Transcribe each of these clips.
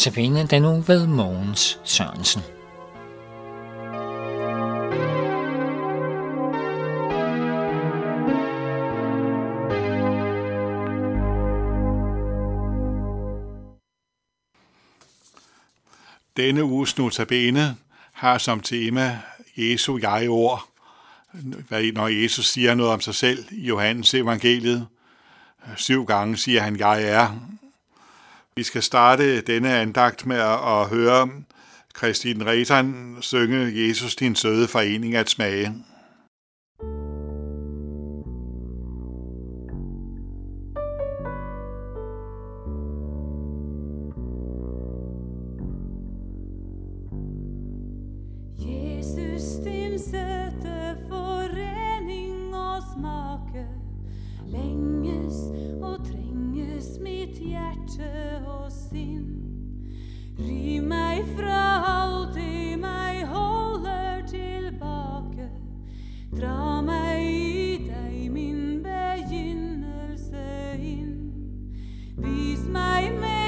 Notabene den nu ved Mogens Sørensen. Denne uges notabene har som tema Jesu jeg-ord. Når Jesus siger noget om sig selv i Johannes evangeliet, syv gange siger han, jeg er. Vi skal starte denne andagt med at høre Christine Retan synge Jesus din søde forening at smage. my man.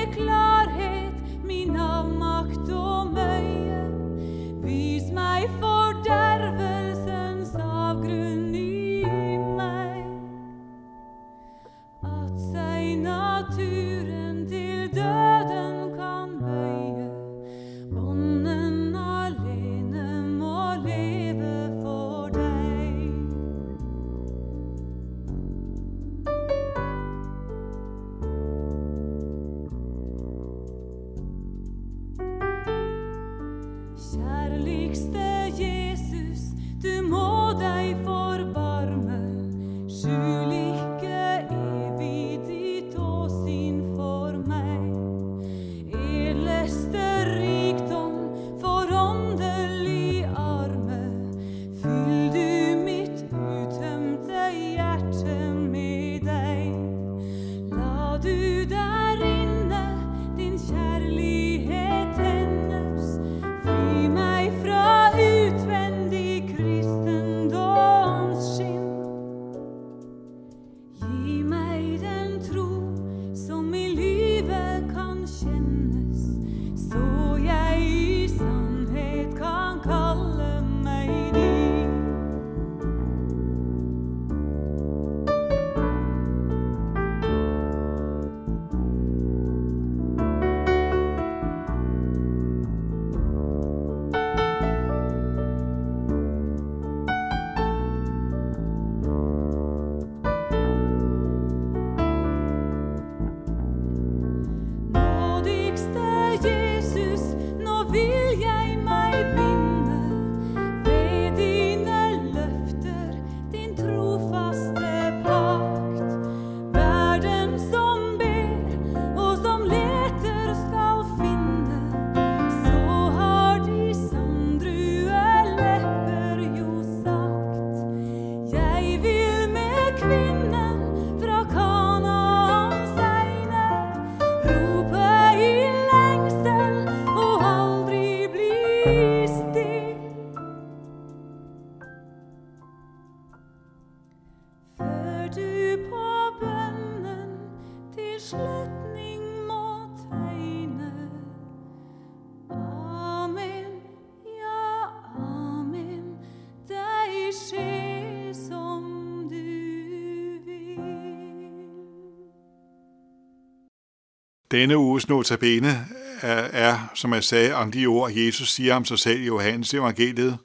Denne uges notabene er, er, som jeg sagde, om de ord, Jesus siger om sig selv i Johannes evangeliet,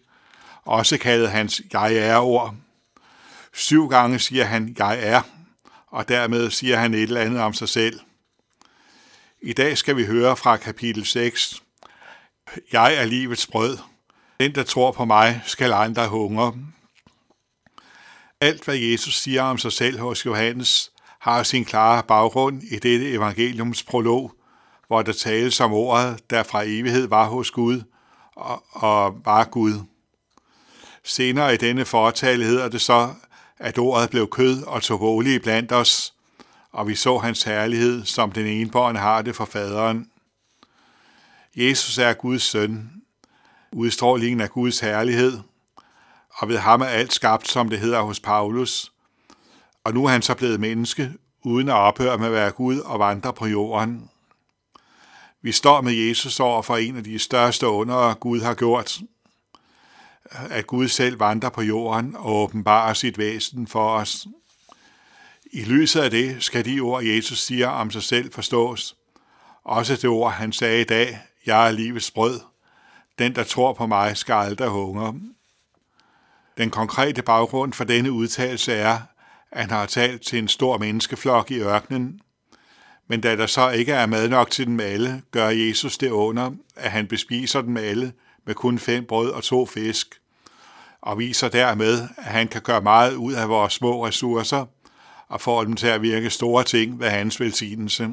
også kaldet hans jeg er ord. Syv gange siger han, jeg er, og dermed siger han et eller andet om sig selv. I dag skal vi høre fra kapitel 6. Jeg er livets brød. Den, der tror på mig, skal andre hungre. Alt, hvad Jesus siger om sig selv hos Johannes, har sin klare baggrund i dette evangeliums prolog, hvor der tales om ordet, der fra evighed var hos Gud og, og var Gud. Senere i denne fortale hedder det så, at ordet blev kød og tog bolig blandt os, og vi så hans herlighed, som den enborn har det for faderen. Jesus er Guds søn, udstrålingen af Guds herlighed, og ved ham er alt skabt, som det hedder hos Paulus – og nu er han så blevet menneske, uden at ophøre med at være Gud og vandre på jorden. Vi står med Jesus over for en af de største under, Gud har gjort. At Gud selv vandrer på jorden og åbenbarer sit væsen for os. I lyset af det skal de ord, Jesus siger om sig selv, forstås. Også det ord, han sagde i dag, jeg er livets brød. Den, der tror på mig, skal aldrig hungre. Den konkrete baggrund for denne udtalelse er, han har talt til en stor menneskeflok i ørkenen. Men da der så ikke er mad nok til dem alle, gør Jesus det under, at han bespiser dem alle med kun fem brød og to fisk, og viser dermed, at han kan gøre meget ud af vores små ressourcer og får dem til at virke store ting ved hans velsignelse.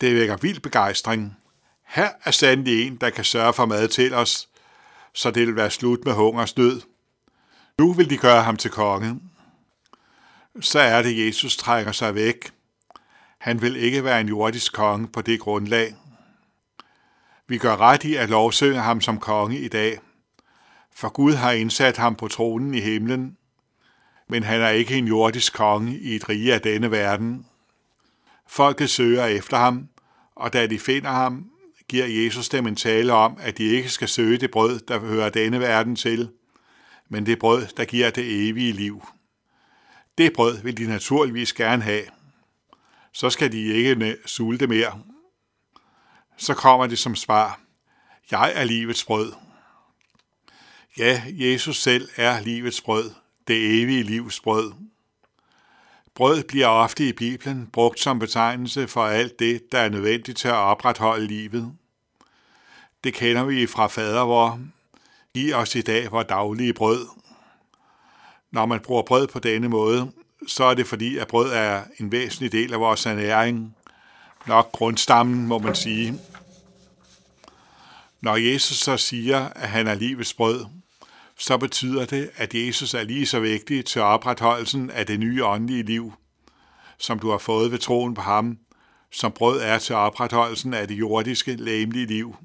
Det vækker vild begejstring. Her er sandelig en, der kan sørge for mad til os, så det vil være slut med hungersnød. Nu vil de gøre ham til konge. Så er det, Jesus trækker sig væk. Han vil ikke være en jordisk konge på det grundlag. Vi gør ret i at lovsynge ham som konge i dag, for Gud har indsat ham på tronen i himlen, men han er ikke en jordisk konge i et rige af denne verden. Folket søger efter ham, og da de finder ham, giver Jesus dem en tale om, at de ikke skal søge det brød, der hører denne verden til, men det brød, der giver det evige liv. Det brød vil de naturligvis gerne have. Så skal de ikke sulte mere. Så kommer det som svar. Jeg er livets brød. Ja, Jesus selv er livets brød, det evige livs brød. Brød bliver ofte i Bibelen brugt som betegnelse for alt det, der er nødvendigt til at opretholde livet. Det kender vi fra fader, vor. Giv os i dag vores daglige brød. Når man bruger brød på denne måde, så er det fordi, at brød er en væsentlig del af vores ernæring. Nok grundstammen, må man sige. Når Jesus så siger, at han er livets brød, så betyder det, at Jesus er lige så vigtig til opretholdelsen af det nye åndelige liv, som du har fået ved troen på ham, som brød er til opretholdelsen af det jordiske, læmelige liv.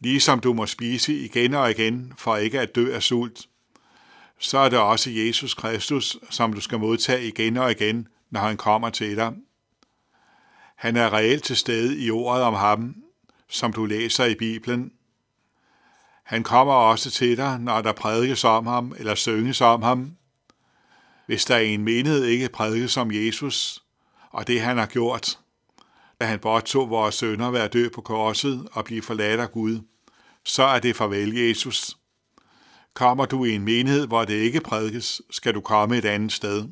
Ligesom du må spise igen og igen for ikke at dø af sult, så er det også Jesus Kristus, som du skal modtage igen og igen, når han kommer til dig. Han er reelt til stede i ordet om ham, som du læser i Bibelen. Han kommer også til dig, når der prædikes om ham eller synges om ham. Hvis der i en menighed ikke prædikes om Jesus og det, han har gjort, da han tog vores sønner ved at dø på korset og blive forladt af Gud, så er det farvel, Jesus. Kommer du i en menighed, hvor det ikke prædikes, skal du komme et andet sted.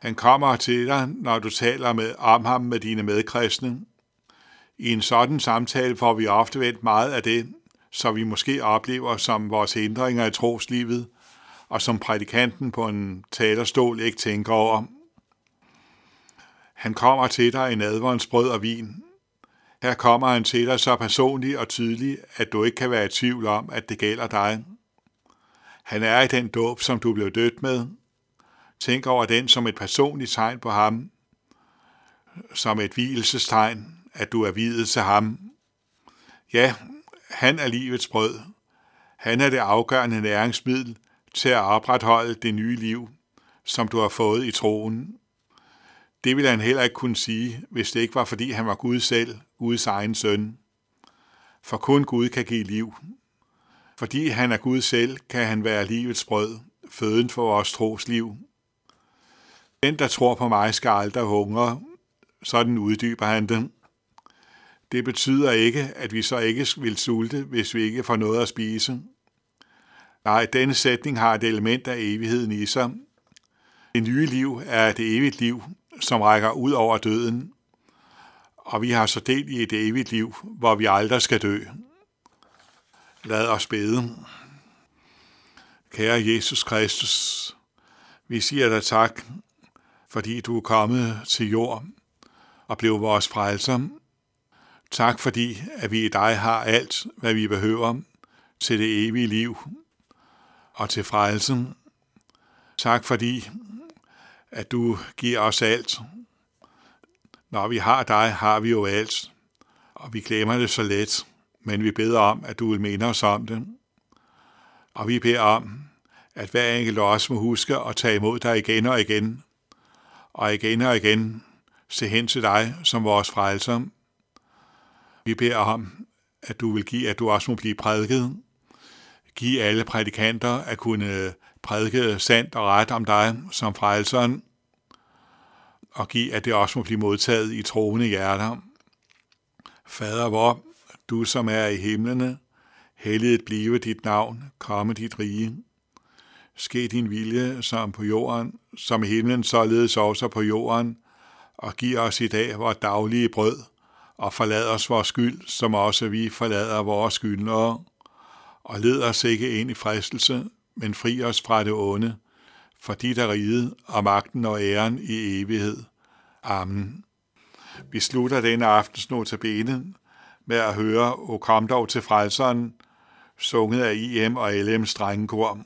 Han kommer til dig, når du taler med, om ham med dine medkristne. I en sådan samtale får vi ofte vendt meget af det, så vi måske oplever som vores hindringer i troslivet, og som prædikanten på en talerstol ikke tænker over. Han kommer til dig i nadverens brød og vin. Her kommer han til dig så personligt og tydeligt, at du ikke kan være i tvivl om, at det gælder dig. Han er i den dåb, som du blev dødt med. Tænk over den som et personligt tegn på ham, som et hvilesestegn, at du er videt til ham. Ja, han er livets brød. Han er det afgørende næringsmiddel til at opretholde det nye liv, som du har fået i troen. Det ville han heller ikke kunne sige, hvis det ikke var fordi han var Gud selv, Guds egen søn. For kun Gud kan give liv. Fordi han er Gud selv, kan han være livets brød, føden for vores tros liv. Den, der tror på mig, skal aldrig hungre. Sådan uddyber han den. Det betyder ikke, at vi så ikke vil sulte, hvis vi ikke får noget at spise. Nej, denne sætning har et element af evigheden i sig. Det nye liv er det evigt liv, som rækker ud over døden, og vi har så del i et evigt liv, hvor vi aldrig skal dø. Lad os bede. Kære Jesus Kristus, vi siger dig tak, fordi du er kommet til jord og blev vores frelser. Tak fordi, at vi i dig har alt, hvad vi behøver til det evige liv og til frelsen. Tak fordi, at du giver os alt. Når vi har dig, har vi jo alt, og vi glemmer det så let, men vi beder om, at du vil minde os om det. Og vi beder om, at hver enkelt af os må huske at tage imod dig igen og igen, og igen og igen se hen til dig som vores frelser. Vi beder om, at du vil give, at du også må blive prædiket. Giv alle prædikanter at kunne prædike sandt og ret om dig som frelseren, og giv, at det også må blive modtaget i troende hjerter. Fader vor, du som er i himlene, helliget blive dit navn, komme dit rige. Ske din vilje som på jorden, som i himlen således også på jorden, og giv os i dag vores daglige brød, og forlad os vores skyld, som også vi forlader vores skyldnere. Og led os ikke ind i fristelse, men fri os fra det onde, for dit er riget og magten og æren i evighed. Amen. Vi slutter denne aftens notabene med at høre O kom dog til frelseren, sunget af IM og LM Strengekor.